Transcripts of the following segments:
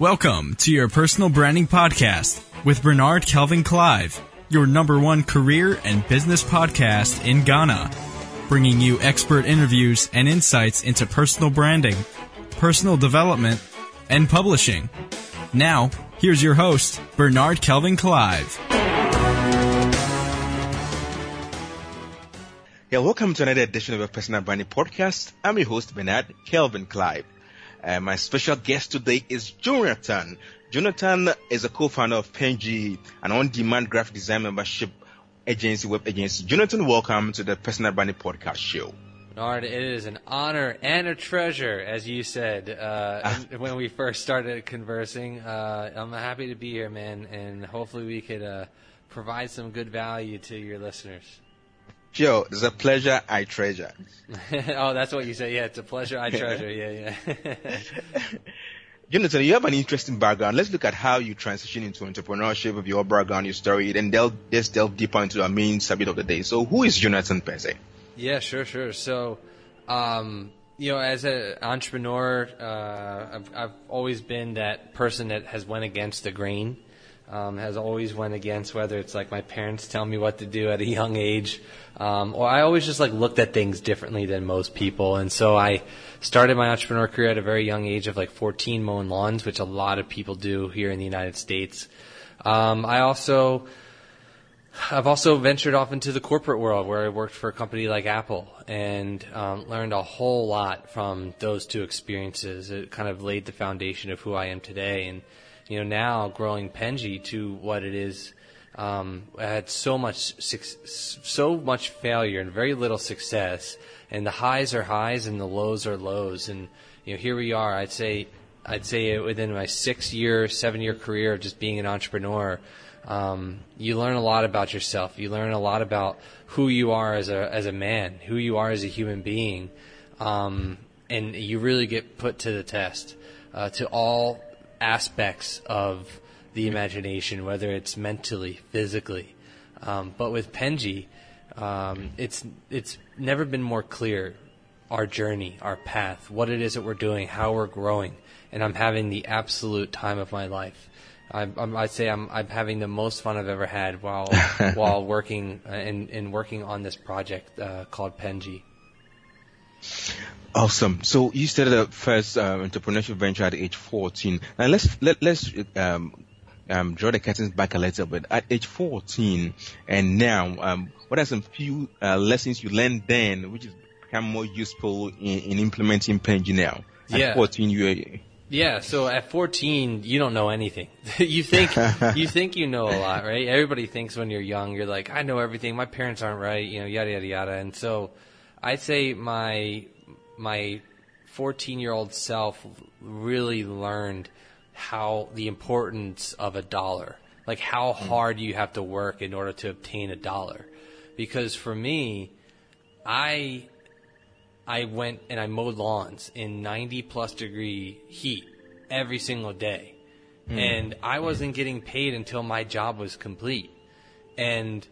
Welcome to your personal branding podcast with Bernard Kelvin Clive, your number one career and business podcast in Ghana, bringing you expert interviews and insights into personal branding, personal development, and publishing. Now, here's your host, Bernard Kelvin Clive. Yeah, welcome to another edition of a Personal Branding Podcast. I'm your host, Bernard Kelvin Clive. Uh, my special guest today is Jonathan. Jonathan is a co-founder of Penji, an on-demand graphic design membership agency, web agency. Jonathan, welcome to the Personal Branding Podcast show. Bernard, it is an honor and a treasure, as you said uh, when we first started conversing. Uh, I'm happy to be here, man, and hopefully we could uh, provide some good value to your listeners. Joe, it's a pleasure I treasure. oh, that's what you say. Yeah, it's a pleasure I treasure. Yeah, yeah. Jonathan, you have an interesting background. Let's look at how you transition into entrepreneurship of your background, your story, then delve, let's delve deeper into our main subject of the day. So, who is Jonathan per se? Yeah, sure, sure. So, um, you know, as an entrepreneur, uh, I've, I've always been that person that has went against the grain um, has always went against whether it's like my parents tell me what to do at a young age, um, or I always just like looked at things differently than most people, and so I started my entrepreneur career at a very young age of like 14 mowing lawns, which a lot of people do here in the United States. Um, I also I've also ventured off into the corporate world where I worked for a company like Apple and um, learned a whole lot from those two experiences. It kind of laid the foundation of who I am today. And you know, now growing Penji to what it is, um, had so much so much failure and very little success, and the highs are highs and the lows are lows, and you know, here we are. I'd say I'd say within my six year, seven year career of just being an entrepreneur, um, you learn a lot about yourself. You learn a lot about who you are as a as a man, who you are as a human being, um, and you really get put to the test. Uh, to all aspects of the imagination, whether it's mentally, physically. Um, but with Penji, um, it's it's never been more clear our journey, our path, what it is that we're doing, how we're growing, and I'm having the absolute time of my life. I, would say I'm, I'm having the most fun I've ever had while while working uh, and, and working on this project uh, called Penji. Awesome. So you started the first uh, entrepreneurship venture at age 14. Now let's let, let's um, um, draw the curtains back a little bit. At age 14 and now, um, what are some few uh, lessons you learned then, which has become more useful in, in implementing Penji now? At yeah. 14, you. Yeah. So at 14, you don't know anything. you think you think you know a lot, right? Everybody thinks when you're young, you're like, I know everything. My parents aren't right, you know, yada yada yada. And so, I'd say my my 14 year old self really learned how the importance of a dollar, like how hmm. hard you have to work in order to obtain a dollar. Because for me, I I went and I mowed lawns in 90 plus degree heat every single day. Mm. And I wasn't getting paid until my job was complete. And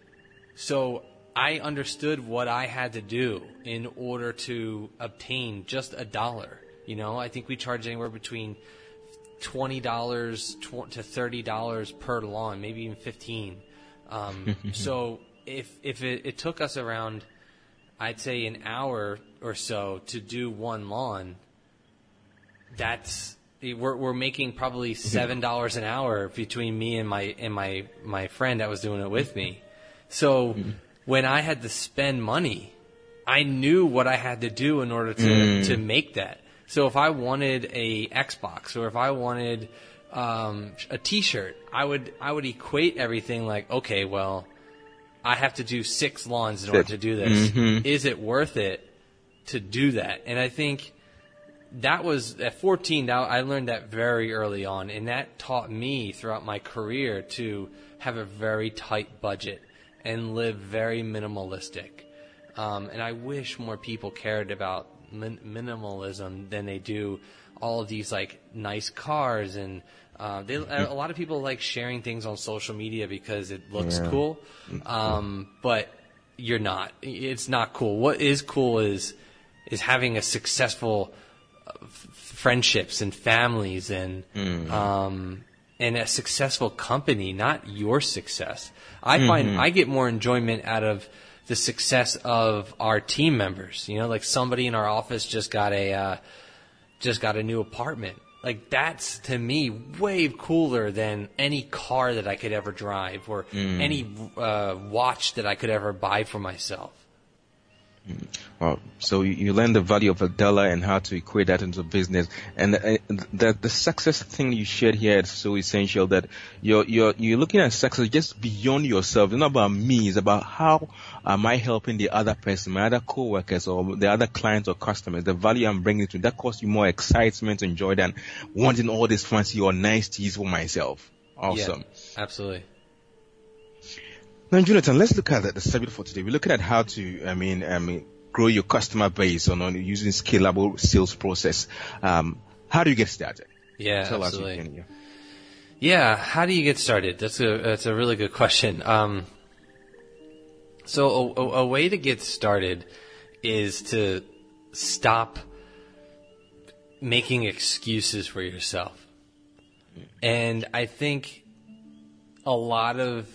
so I understood what I had to do in order to obtain just a dollar. You know, I think we charge anywhere between twenty dollars to thirty dollars per lawn, maybe even fifteen. Um, so if if it, it took us around, I'd say an hour or so to do one lawn, that's we're we're making probably seven dollars an hour between me and my and my my friend that was doing it with me. So mm-hmm when I had to spend money, I knew what I had to do in order to, mm. to make that. So if I wanted a Xbox or if I wanted um, a T-shirt, I would I would equate everything like, okay, well, I have to do six lawns in order to do this. Mm-hmm. Is it worth it to do that? And I think that was at 14. Now I learned that very early on, and that taught me throughout my career to have a very tight budget and live very minimalistic. Um, and I wish more people cared about min- minimalism than they do all of these like nice cars and uh, they, a lot of people like sharing things on social media because it looks yeah. cool, um, but you're not. It's not cool. What is cool is is having a successful friendships and families and um, and a successful company, not your success. I find I get more enjoyment out of the success of our team members. You know, like somebody in our office just got a uh, just got a new apartment. Like that's to me way cooler than any car that I could ever drive or any uh, watch that I could ever buy for myself. Well, so you, you learn the value of a dollar and how to equate that into business. And uh, the the success thing you shared here is so essential that you're you're you're looking at success just beyond yourself. It's not about me. It's about how am I helping the other person, my other coworkers, or the other clients or customers. The value I'm bringing to that causes you more excitement and joy than wanting all this fancy or nice teas for myself. Awesome. Yeah, absolutely. Now, Jonathan, let's look at the, the subject for today. We're looking at how to, I mean, I mean, grow your customer base on, on using scalable sales process. Um, how do you get started? Yeah, Tell absolutely. us. Can, Yeah, how do you get started? That's a that's a really good question. Um, so a, a way to get started is to stop making excuses for yourself. And I think a lot of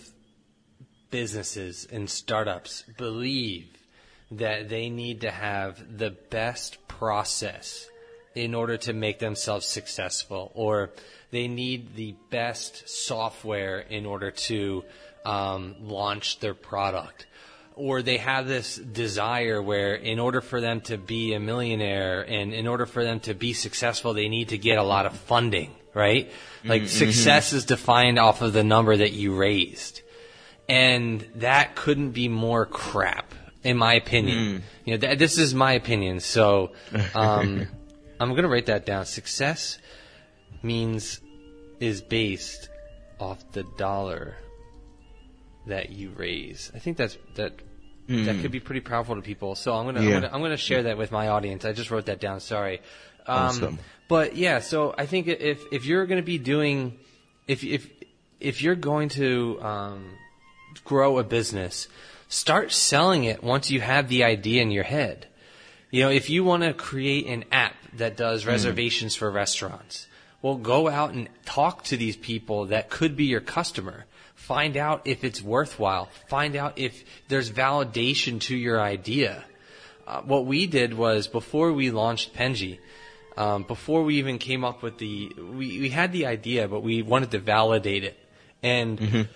businesses and startups believe that they need to have the best process in order to make themselves successful, or they need the best software in order to um, launch their product. Or they have this desire where, in order for them to be a millionaire and in order for them to be successful, they need to get a lot of funding, right? Like success is defined off of the number that you raised and that couldn't be more crap in my opinion. You know th- this is my opinion so um, i'm going to write that down. Success means is based off the dollar that you raise. I think that's that that could be pretty powerful to people. So i'm going to Yeah. I'm gonna, I'm to share that with my audience. I just wrote that down sorry. Um, Awesome. but yeah so i think if if you're going to be doing if if if you're going to um, grow a business, start selling it once you have the idea in your head. You know, if you want to create an app that does reservations for restaurants, well, go out and talk to these people that could be your customer. Find out if it's worthwhile. Find out if there's validation to your idea. Uh, what we did was before we launched Penji, um, before we even came up with the, we, we had the idea, but we wanted to validate it. And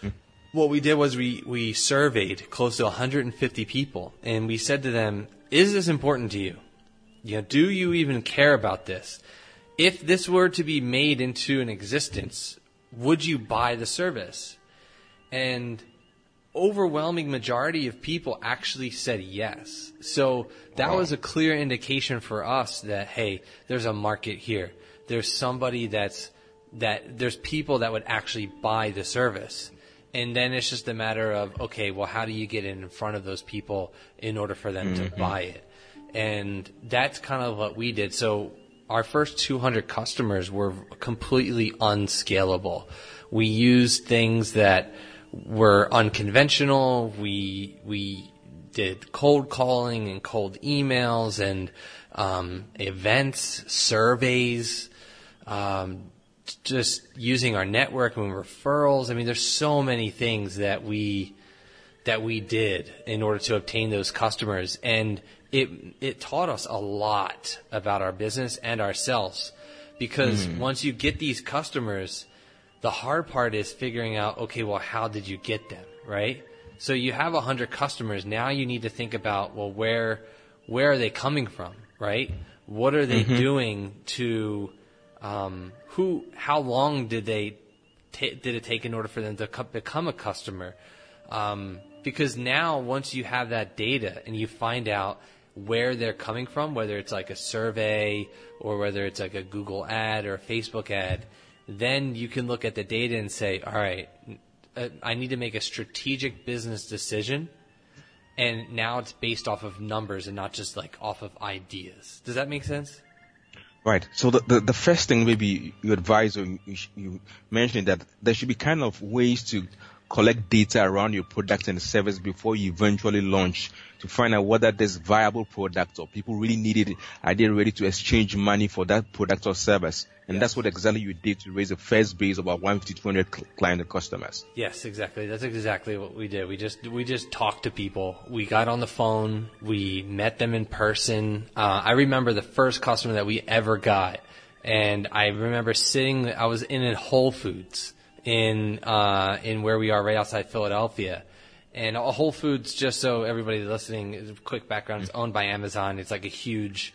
what we did was we, we surveyed close to 150 people and we said to them, is this important to you? You know, do you even care about this? If this were to be made into an existence, would you buy the service? And overwhelming majority of people actually said yes. So that was a clear indication for us that hey, there's a market here. There's somebody that's that there's people that would actually buy the service. And then it's just a matter of okay, well how do you get in front of those people in order for them to buy it? And that's kind of what we did. So our first 200 customers were completely unscalable. We used things that were unconventional. We we did cold calling and cold emails and um, events, surveys, um, just using our network and referrals. I mean, there's so many things that we that we did in order to obtain those customers, and it it taught us a lot about our business and ourselves. Because once you get these customers, the hard part is figuring out, okay, well, how did you get them, right? So you have a hundred customers. Now you need to think about, well, where, where are they coming from, right? What are they doing to, um, who, how long did they, ta did it take in order for them to co- become a customer? Um, because now once you have that data and you find out where they're coming from, whether it's like a survey or whether it's like a Google ad or a Facebook ad, then you can look at the data and say, all right, uh, I need to make a strategic business decision. And now it's based off of numbers and not just like off of ideas. Does that make sense? Right. So the, the, the first thing maybe you advise or you, you mentioned that there should be kind of ways to collect data around your product and service before you eventually launch to find out whether there's viable product or people really need it. Are they ready to exchange money for that product or service? And yes. that's what exactly you did to raise the first base of about 150 200 client and customers. Yes, exactly. That's exactly what we did. We just we just talked to people. We got on the phone. We met them in person. Uh, I remember the first customer that we ever got, and I remember sitting. I was in a Whole Foods in uh, in where we are right outside Philadelphia and Whole Foods, just so everybody listening, quick background, is owned by Amazon. It's like a huge,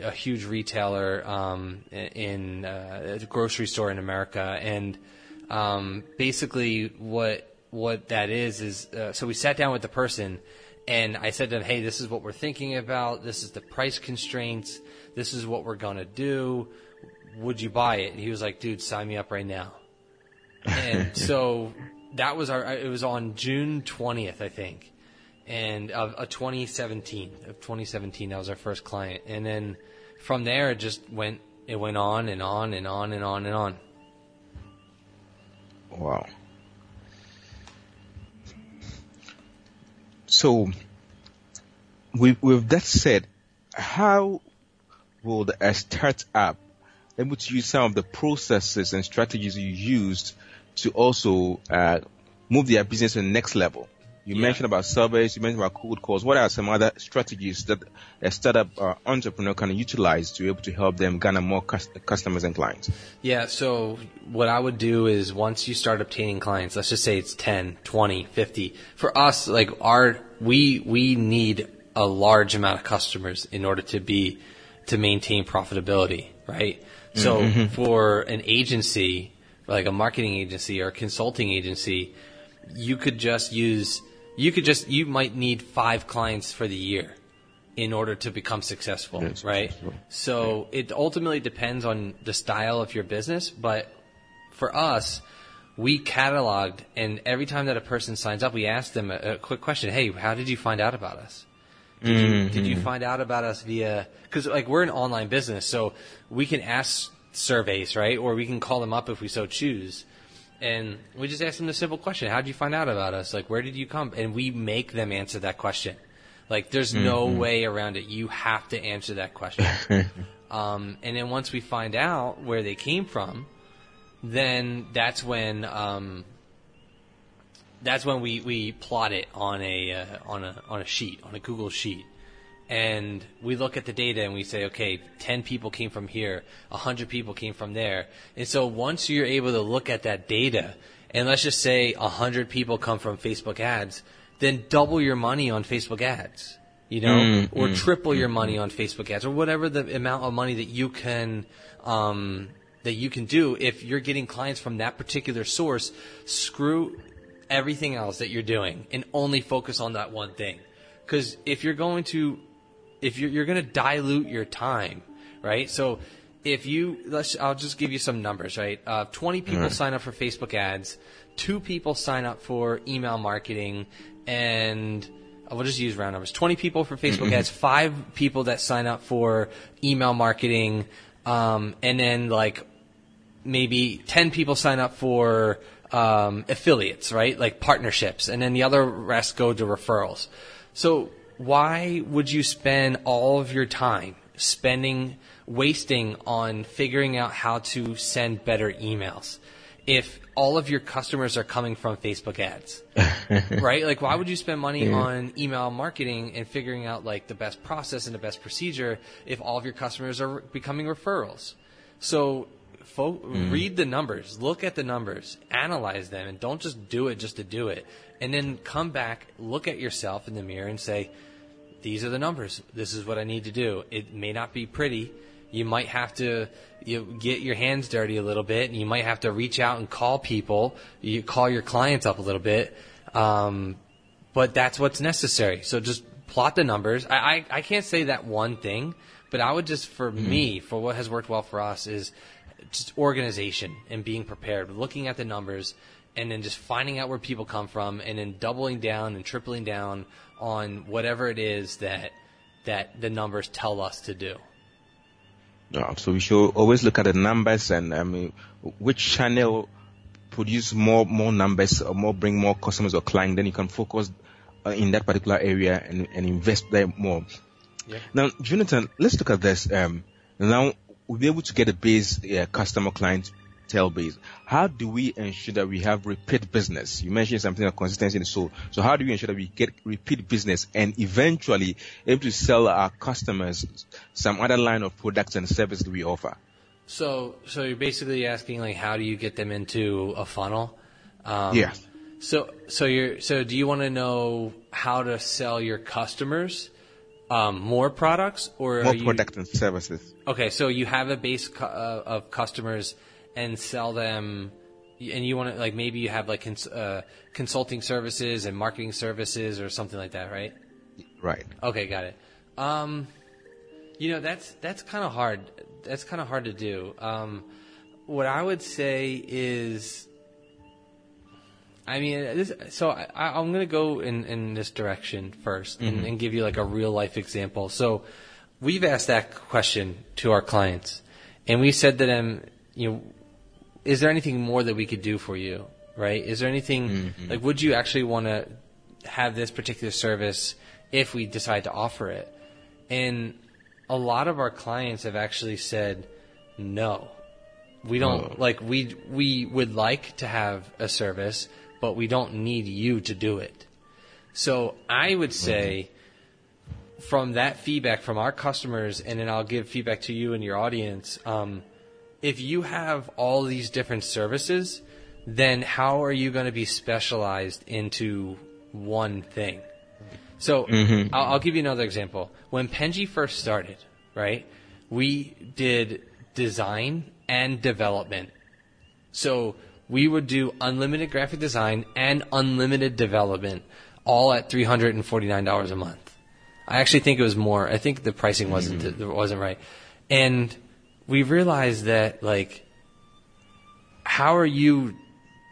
a huge retailer um, in uh, a grocery store in America, and um, basically what what that is is uh, so we sat down with the person, and I said to them, "Hey, this is what we're thinking about. This is the price constraints. This is what we're gonna do. Would you buy it?" And he was like, "Dude, sign me up right now." And so that was our. It was on June twentieth, I think, and of, of 2017 of 2017. That was our first client, and then from there it just went. It went on and on and on and on and on. Wow. So, with, with that said, how would a startup able to use some of the processes and strategies you used to also uh, move their business to the next level. You yeah. mentioned about surveys, you mentioned about cold calls. What are some other strategies that a startup uh, entrepreneur can utilize to be able to help them garner more customers and clients? Yeah, so what I would do is once you start obtaining clients, let's just say it's 10, 20, 50. For us, like our, we, we need a large amount of customers in order to be, to maintain profitability, right? So mm-hmm. for an agency, like a marketing agency or a consulting agency, you could just use, you could just, you might need five clients for the year in order to become successful, yes, right? So it ultimately depends on the style of your business, but for us, we cataloged and every time that a person signs up, we ask them a, a quick question. Hey, how did you find out about us? Did you, mm-hmm. did you find out about us via, cause like we're an online business, so we can ask surveys, right? Or we can call them up if we so choose. And we just ask them the simple question How did you find out about us? Like, where did you come? And we make them answer that question. Like, there's mm-hmm. no way around it. You have to answer that question. um, and then once we find out where they came from, then that's when um, that's when we, we plot it on a uh, on a on a sheet on a Google sheet, and we look at the data and we say, okay, 10 people came from here, 100 people came from there. And so once you're able to look at that data, and let's just say 100 people come from Facebook ads, then double your money on Facebook ads, you know, mm, or mm, triple mm, your money on Facebook ads, or whatever the amount of money that you can, um, that you can do. If you're getting clients from that particular source, screw everything else that you're doing and only focus on that one thing. Because if you're going to if you're, you're going to dilute your time, right? So if you let's I'll just give you some numbers, right? Uh, 20 people right. sign up for Facebook ads, two people sign up for email marketing, and uh, we'll just use round numbers. 20 people for Facebook mm-hmm. ads, five people that sign up for email marketing, um, and then like maybe 10 people sign up for um, affiliates, right? Like partnerships, and then the other rest go to referrals. So why would you spend all of your time spending wasting on figuring out how to send better emails if all of your customers are coming from Facebook ads, right? Like, why would you spend money yeah. on email marketing and figuring out like the best process and the best procedure if all of your customers are becoming referrals? So, fo- mm. read the numbers, look at the numbers, analyze them, and don't just do it just to do it. And then come back, look at yourself in the mirror, and say, these are the numbers. This is what I need to do. It may not be pretty. You might have to you get your hands dirty a little bit, and you might have to reach out and call people. You call your clients up a little bit, um, but that's what's necessary. So just plot the numbers. I, I, I can't say that one thing, but I would just for mm-hmm. me for what has worked well for us is just organization and being prepared, looking at the numbers, and then just finding out where people come from, and then doubling down and tripling down on whatever it is that that the numbers tell us to do. so we should always look at the numbers and I mean which channel produce more more numbers or more bring more customers or clients, then you can focus uh, in that particular area and, and invest there more. Yeah. Now, Jonathan, let's look at this. Um, now we'll be able to get a base uh, customer client tail base. How do we ensure that we have repeat business? You mentioned something like consistency in the soul. So how do we ensure that we get repeat business and eventually able to sell our customers some other line of products and services we offer? So, so you're basically asking like, how do you get them into a funnel? Um, yeah. So, so you're, so do you want to know how to sell your customers um, more products or more you, products and services? Okay, so you have a base cu- uh, of customers and sell them, and you want to like maybe you have like cons- uh, consulting services and marketing services or something like that, right? Right. Okay, got it. Um, you know that's that's kind of hard. That's kind of hard to do. Um, what I would say is, I mean, this, so I, I'm going to go in, in this direction 1st Mm-hmm. and, and give you like a real life example. So we've asked that question to our clients, and we said to them, you know, is there anything more that we could do for you? Right? Is there anything Mm-hmm. like would you actually want to have this particular service if we decide to offer it? And a lot of our clients have actually said no. We don't Oh. like we we would like to have a service, but we don't need you to do it. So I would say from that feedback from our customers, and then I'll give feedback to you and your audience. Um, if you have all these different services, then how are you going to be specialized into one thing? So mm-hmm. I'll, I'll give you another example. When Penji first started, right, we did design and development. So we would do unlimited graphic design and unlimited development, all at three hundred and forty nine dollars a month. I actually think it was more. I think the pricing wasn't mm-hmm. wasn't right, and we realized that like, how are you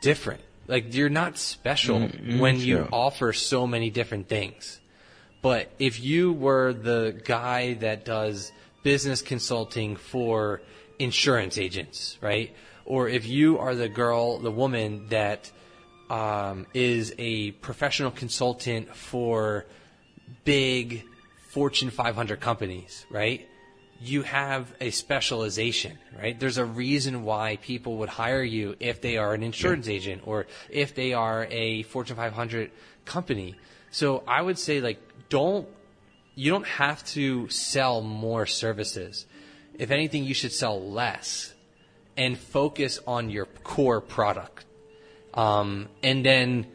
different? Like you're not special when you offer so many different things. But if you were the guy that does business consulting for insurance agents, right? Or if you are the girl, the woman that um, is a professional consultant for big Fortune 500 companies, right? You have a specialization, right? There's a reason why people would hire you if they are an insurance agent or if they are a Fortune 500 company. So I would say like don't you don't have to sell more services. If anything, you should sell less and focus on your core product. Um, and then,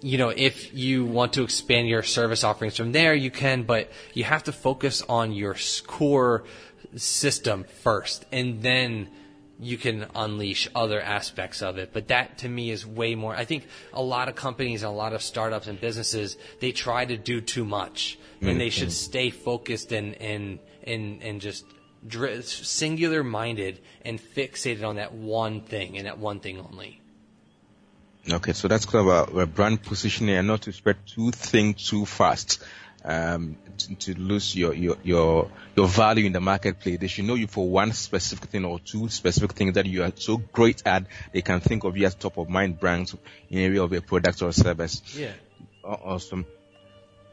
you know, if you want to expand your service offerings from there, you can, but you have to focus on your core system first, and then you can unleash other aspects of it. But that to me is way more. I think a lot of companies and a lot of startups and businesses they try to do too much, and they should mm-hmm. stay focused and and and and just singular minded and fixated on that one thing and that one thing only. Okay, so that's kind of a, a brand positioning and not to spread too thin too fast. Um, to, to lose your, your, your, your value in the marketplace. They should know you for one specific thing or two specific things that you are so great at. They can think of you as top of mind brands in area of a product or service. Yeah. Awesome.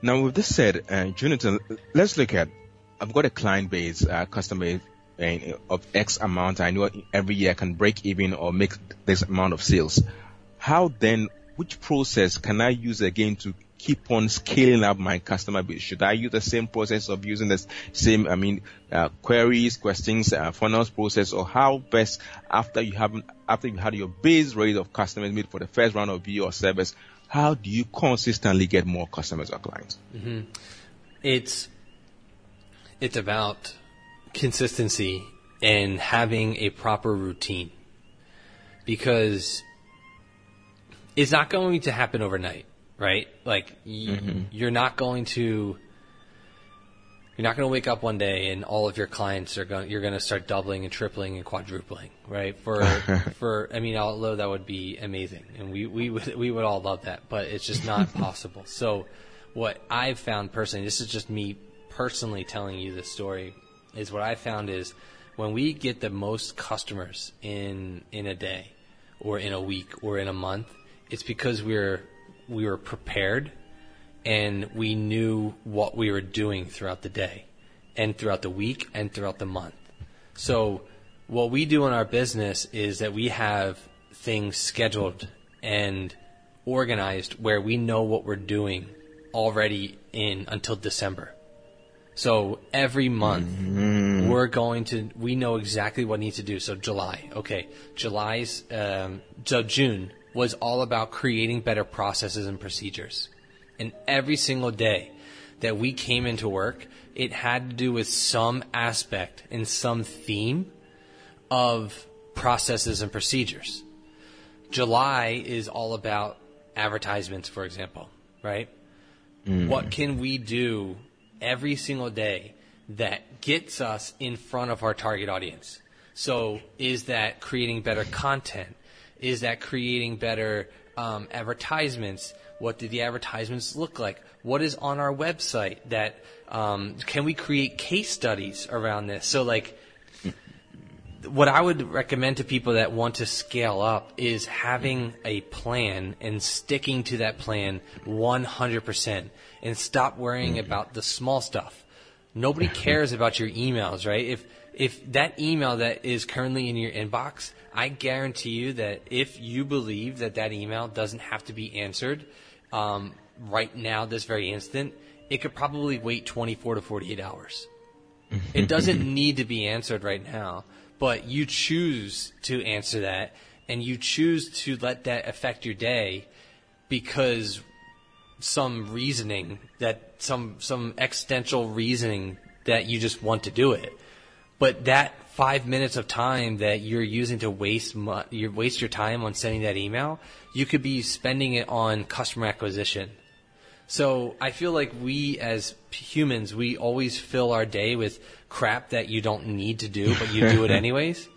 Now, with this said, uh, Jonathan, let's look at. I've got a client base, uh, customer base, uh, of X amount. I know every year I can break even or make this amount of sales. How then? Which process can I use again to keep on scaling up my customer base? Should I use the same process of using the same, I mean, uh, queries, questions, uh, funnels process, or how best after you have after you had your base rate of customers made for the first round of your service, how do you consistently get more customers or clients? it's it's about consistency and having a proper routine because it's not going to happen overnight right? Like y- mm-hmm. you're not going to you're not going to wake up one day and all of your clients are going you're going to start doubling and tripling and quadrupling right? For for i mean although that would be amazing. And we we would we would all love that but it's just not possible. So what i've found personally this is just me personally telling you this story is what i found is when we get the most customers in in a day or in a week or in a month. It's because we're we were prepared and we knew what we were doing throughout the day and throughout the week and throughout the month. So what we do in our business is that we have things scheduled and organized where we know what we're doing already in until December. So every month mm-hmm. we're going to we know exactly what needs to do. So July, okay, July's um, so June was all about creating better processes and procedures, and every single day that we came into work, it had to do with some aspect and some theme of processes and procedures. July is all about advertisements, for example, right? Mm. What can we do every single day that gets us in front of our target audience? So, is that creating better content? Is that creating better um, advertisements? What do the advertisements look like? What is on our website that um, can we create case studies around this? So, like, what I would recommend to people that want to scale up is having a plan and sticking to that plan 100% and stop worrying mm-hmm. about the small stuff. Nobody cares about your emails, right? If if that email that is currently in your inbox, I guarantee you that if you believe that that email doesn't have to be answered um, right now, this very instant, it could probably wait 24 to 48 hours. it doesn't need to be answered right now but you choose to answer that and you choose to let that affect your day because some reasoning that some some existential reasoning that you just want to do it but that five minutes of time that you're using to waste you waste your time on sending that email you could be spending it on customer acquisition so I feel like we as humans, we always fill our day with crap that you don't need to do, but you do it anyways.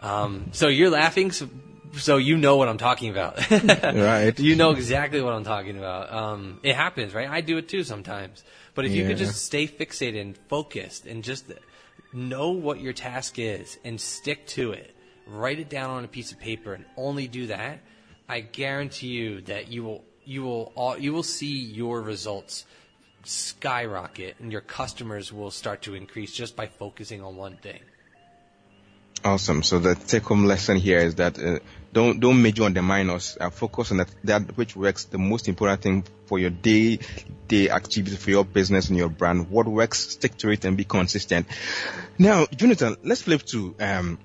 Um, so you're laughing, so, so, you know what I'm talking about. right. You know exactly what I'm talking about. Um, it happens, right? I do it too sometimes. But if yeah. you could just stay fixated and focused and just know what your task is and stick to it, write it down on a piece of paper and only do that, I guarantee you that you will you will all, you will see your results skyrocket and your customers will start to increase just by focusing on one thing. Awesome. So the take home lesson here is that uh, don't don't major on the minors. Uh, focus on that, that which works. The most important thing for your day day activity for your business and your brand. What works, stick to it and be consistent. Now, Jonathan, let's flip to um,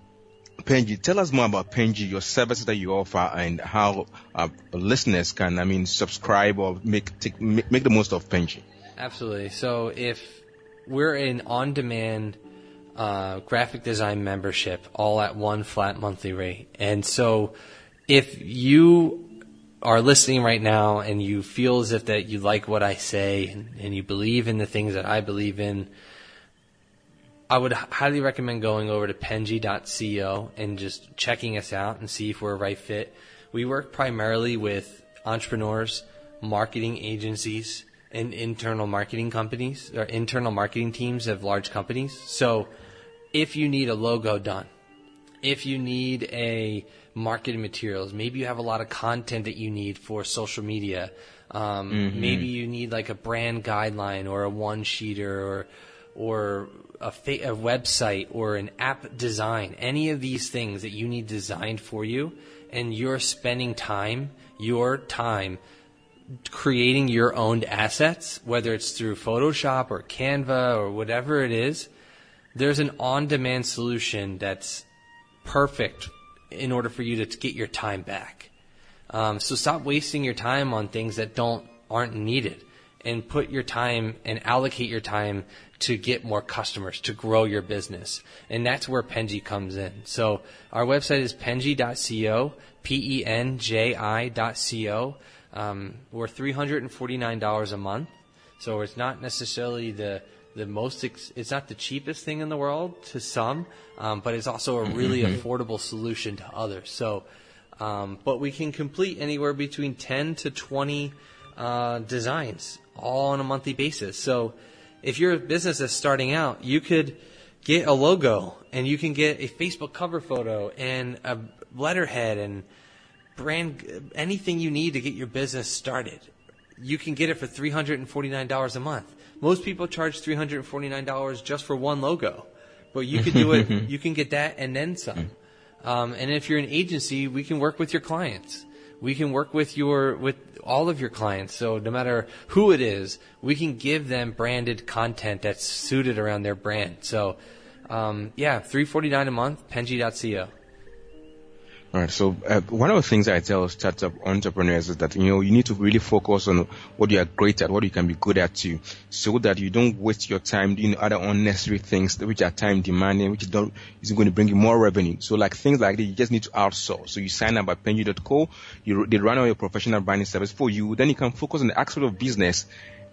Penji, tell us more about Penji, your services that you offer, and how uh, listeners can, I mean, subscribe or make take, make, the most of Penji. Absolutely. So if we're an on-demand uh, graphic design membership, all at one flat monthly rate, and so if you are listening right now and you feel as if that you like what I say and, and you believe in the things that I believe in I would highly recommend going over to penji.co and just checking us out and see if we're a right fit. We work primarily with entrepreneurs, marketing agencies, and internal marketing companies or internal marketing teams of large companies. So if you need a logo done, if you need a marketing materials, maybe you have a lot of content that you need for social media. Um, mm-hmm. Maybe you need like a brand guideline or a one sheeter or or a, fa- a website or an app design, any of these things that you need designed for you, and you're spending time, your time, creating your own assets, whether it's through Photoshop or Canva or whatever it is, there's an on demand solution that's perfect in order for you to get your time back. Um, so stop wasting your time on things that don't aren't needed and put your time and allocate your time to get more customers, to grow your business. And that's where Penji comes in. So our website is penji.co, P-E-N-J-I.co. Um, we're $349 a month. So it's not necessarily the, the most, ex- it's not the cheapest thing in the world to some, um, but it's also a really affordable solution to others. So, um, but we can complete anywhere between 10 to 20 uh, designs all on a monthly basis. So if your business is starting out, you could get a logo and you can get a Facebook cover photo and a letterhead and brand anything you need to get your business started. You can get it for three hundred and forty nine dollars a month. Most people charge three hundred and forty nine dollars just for one logo, but you can do it. you can get that and then some. Um, and if you're an agency, we can work with your clients. We can work with your with all of your clients. So no matter who it is, we can give them branded content that's suited around their brand. So um, yeah, three forty nine a month. Penji.co. All right. So uh, one of the things I tell startup entrepreneurs is that you know you need to really focus on what you are great at, what you can be good at too, so that you don't waste your time doing other unnecessary things which are time demanding, which don't isn't going to bring you more revenue. So like things like that, you just need to outsource. So you sign up at Penji.co, you they run all your professional branding service for you. Then you can focus on the aspect of business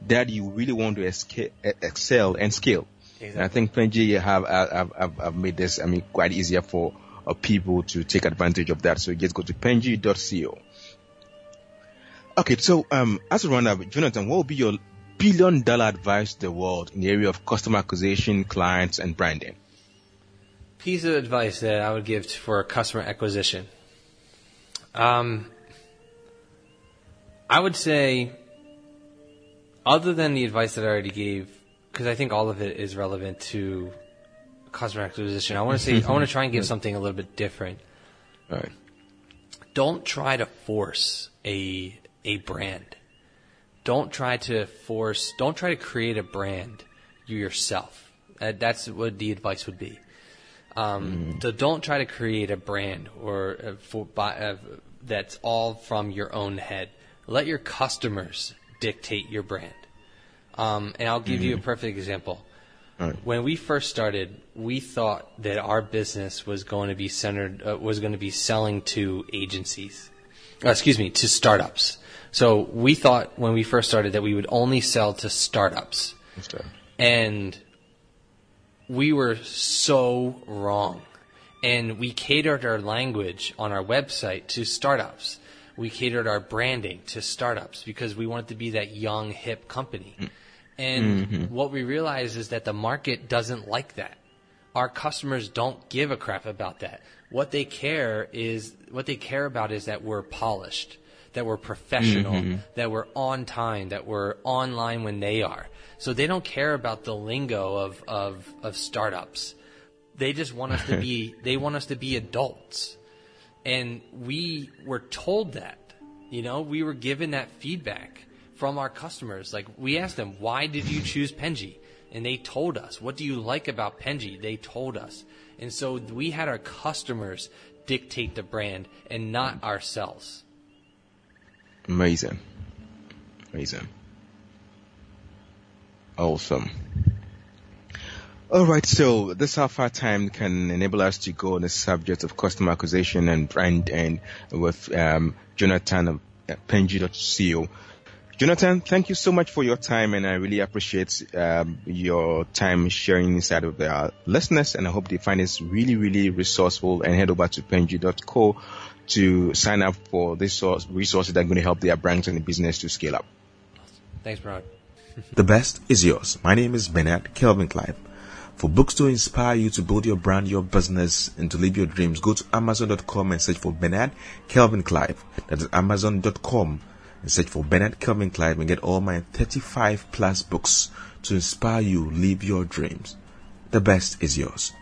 that you really want to escape, excel and scale. Exactly. And I think Penji have, have, have, have made this, I mean, quite easier for of people to take advantage of that. So just go to penji.co. Okay, so um, as a roundup, Jonathan, what would be your billion dollar advice to the world in the area of customer acquisition, clients, and branding? Piece of advice that I would give for customer acquisition. Um, I would say, other than the advice that I already gave, because I think all of it is relevant to customer acquisition. I want to say I want to try and give something a little bit different. All right. Don't try to force a a brand. Don't try to force. Don't try to create a brand you yourself. Uh, that's what the advice would be. Um, mm. So don't try to create a brand or uh, for, by, uh, that's all from your own head. Let your customers dictate your brand. Um, and I'll give mm. you a mm-hmm. perfect example. Right. When we first started, we thought that our business was going to be centered, uh, was going to be selling to agencies, uh, excuse me, to startups. So we thought when we first started that we would only sell to startups. And we were so wrong. And we catered our language on our website to startups. We catered our branding to startups because we wanted to be that young, hip company. Mm. And mm-hmm. what we realize is that the market doesn't like that. Our customers don't give a crap about that. What they care is what they care about is that we're polished, that we're professional, mm-hmm. that we're on time, that we're online when they are. So they don't care about the lingo of of, of startups. They just want us to be they want us to be adults. And we were told that. You know, we were given that feedback from our customers. Like we asked them, why did you choose Penji? And they told us, what do you like about Penji? They told us. And so we had our customers dictate the brand and not ourselves. Amazing. Amazing. Awesome. All right, so this half our time can enable us to go on the subject of customer acquisition and brand and with um, Jonathan of Penji.co. Jonathan, thank you so much for your time, and I really appreciate um, your time sharing inside of the listeners. And I hope they find this really, really resourceful. And head over to penji.co to sign up for this resources that are going to help their brands and the business to scale up. Thanks, Brad. the best is yours. My name is Bernard Kelvin Clive. For books to inspire you to build your brand, your business, and to live your dreams, go to Amazon.com and search for Bernard Kelvin Clive. That is Amazon.com and search for Bernard Kelvin Clive and get all my 35 plus books to inspire you live your dreams. The best is yours.